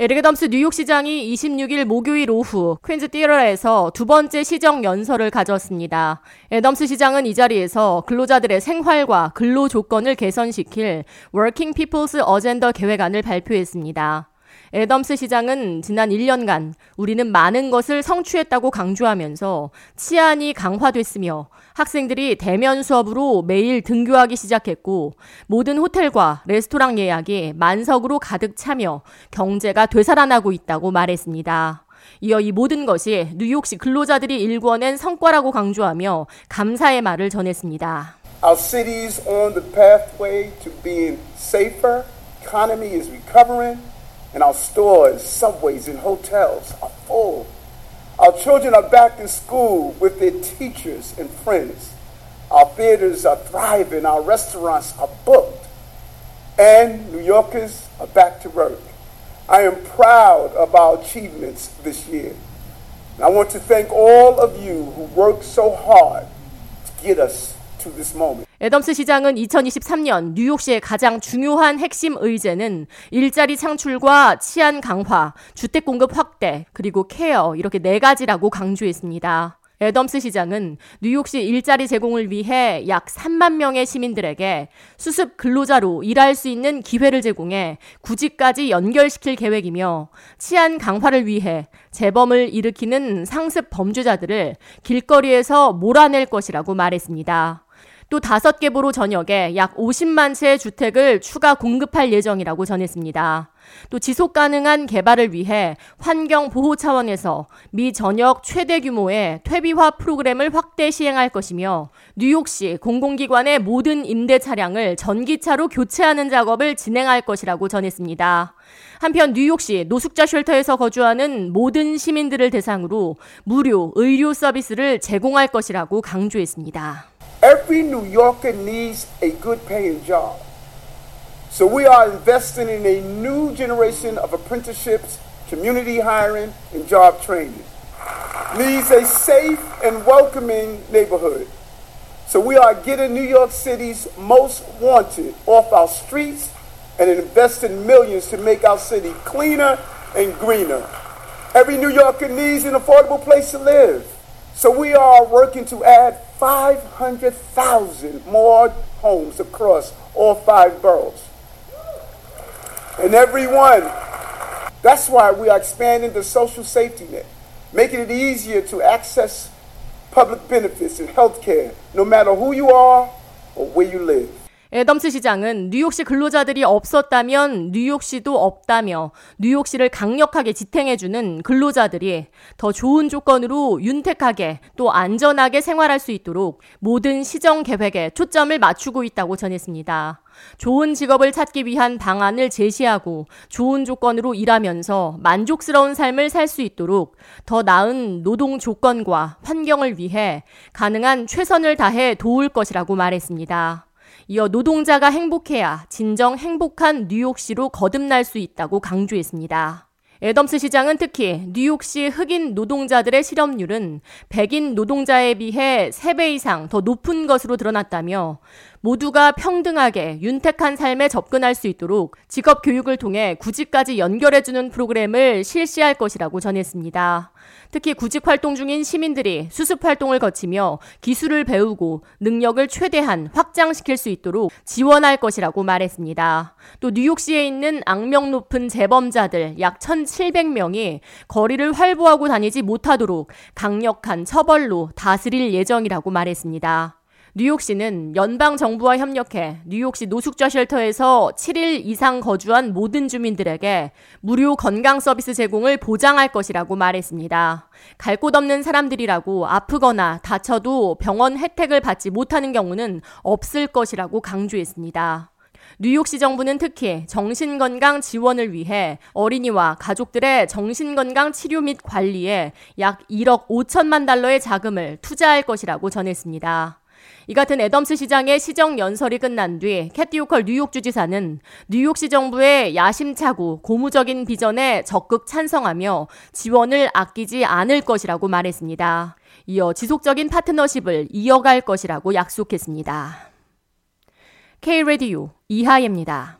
에르게덤스 뉴욕시장이 26일 목요일 오후 퀸즈 띠어에서 두 번째 시정 연설을 가졌습니다. 에덤스 시장은 이 자리에서 근로자들의 생활과 근로 조건을 개선시킬 Working People's Agenda 계획안을 발표했습니다. 애덤스 시장은 지난 1년간 우리는 많은 것을 성취했다고 강조하면서 치안이 강화됐으며 학생들이 대면 수업으로 매일 등교하기 시작했고 모든 호텔과 레스토랑 예약이 만석으로 가득 차며 경제가 되살아나고 있다고 말했습니다. 이어 이 모든 것이 뉴욕시 근로자들이 일궈낸 성과라고 강조하며 감사의 말을 전했습니다. Our city is on the pathway to being safer. Economy is recovering. And our stores, subways, and hotels are full. Our children are back in school with their teachers and friends. Our theaters are thriving, our restaurants are booked, and New Yorkers are back to work. I am proud of our achievements this year. And I want to thank all of you who worked so hard to get us 애덤스 시장은 2023년 뉴욕시의 가장 중요한 핵심 의제는 일자리 창출과 치안 강화, 주택 공급 확대, 그리고 케어 이렇게 네 가지라고 강조했습니다. 애덤스 시장은 뉴욕시 일자리 제공을 위해 약 3만 명의 시민들에게 수습 근로자로 일할 수 있는 기회를 제공해 구직까지 연결시킬 계획이며 치안 강화를 위해 재범을 일으키는 상습 범죄자들을 길거리에서 몰아낼 것이라고 말했습니다. 또 다섯 개 보로 전역에 약 50만 채의 주택을 추가 공급할 예정이라고 전했습니다. 또 지속 가능한 개발을 위해 환경 보호 차원에서 미 전역 최대 규모의 퇴비화 프로그램을 확대 시행할 것이며 뉴욕시 공공기관의 모든 임대 차량을 전기차로 교체하는 작업을 진행할 것이라고 전했습니다. 한편 뉴욕시 노숙자 쉘터에서 거주하는 모든 시민들을 대상으로 무료 의료 서비스를 제공할 것이라고 강조했습니다. Every New Yorker needs a good paying job. So we are investing in a new generation of apprenticeships, community hiring, and job training. Needs a safe and welcoming neighborhood. So we are getting New York City's most wanted off our streets and investing millions to make our city cleaner and greener. Every New Yorker needs an affordable place to live. So we are working to add 500,000 more homes across all five boroughs. And every one, that's why we are expanding the social safety net, making it easier to access public benefits and health care, no matter who you are or where you live. 애덤스 시장은 뉴욕시 근로자들이 없었다면 뉴욕시도 없다며 뉴욕시를 강력하게 지탱해주는 근로자들이 더 좋은 조건으로 윤택하게 또 안전하게 생활할 수 있도록 모든 시정 계획에 초점을 맞추고 있다고 전했습니다. 좋은 직업을 찾기 위한 방안을 제시하고 좋은 조건으로 일하면서 만족스러운 삶을 살 수 있도록 더 나은 노동 조건과 환경을 위해 가능한 최선을 다해 도울 것이라고 말했습니다. 이어 노동자가 행복해야 진정 행복한 뉴욕시로 거듭날 수 있다고 강조했습니다. 애덤스 시장은 특히 뉴욕시 흑인 노동자들의 실업률은 백인 노동자에 비해 3배 이상 더 높은 것으로 드러났다며 모두가 평등하게 윤택한 삶에 접근할 수 있도록 직업 교육을 통해 구직까지 연결해주는 프로그램을 실시할 것이라고 전했습니다. 특히 구직 활동 중인 시민들이 수습 활동을 거치며 기술을 배우고 능력을 최대한 확장시킬 수 있도록 지원할 것이라고 말했습니다. 또 뉴욕시에 있는 악명 높은 재범자들 약 1,700명이 거리를 활보하고 다니지 못하도록 강력한 처벌로 다스릴 예정이라고 말했습니다. 뉴욕시는 연방 정부와 협력해 뉴욕시 노숙자 쉘터에서 7일 이상 거주한 모든 주민들에게 무료 건강 서비스 제공을 보장할 것이라고 말했습니다. 갈 곳 없는 사람들이라고 아프거나 다쳐도 병원 혜택을 받지 못하는 경우는 없을 것이라고 강조했습니다. 뉴욕시 정부는 특히 정신건강 지원을 위해 어린이와 가족들의 정신건강 치료 및 관리에 약 1억 5천만 달러의 자금을 투자할 것이라고 전했습니다. 이 같은 애덤스 시장의 시정 연설이 끝난 뒤 캐티 오컬 뉴욕 주지사는 뉴욕시 정부의 야심차고 고무적인 비전에 적극 찬성하며 지원을 아끼지 않을 것이라고 말했습니다. 이어 지속적인 파트너십을 이어갈 것이라고 약속했습니다. K-Radio 이하예입니다.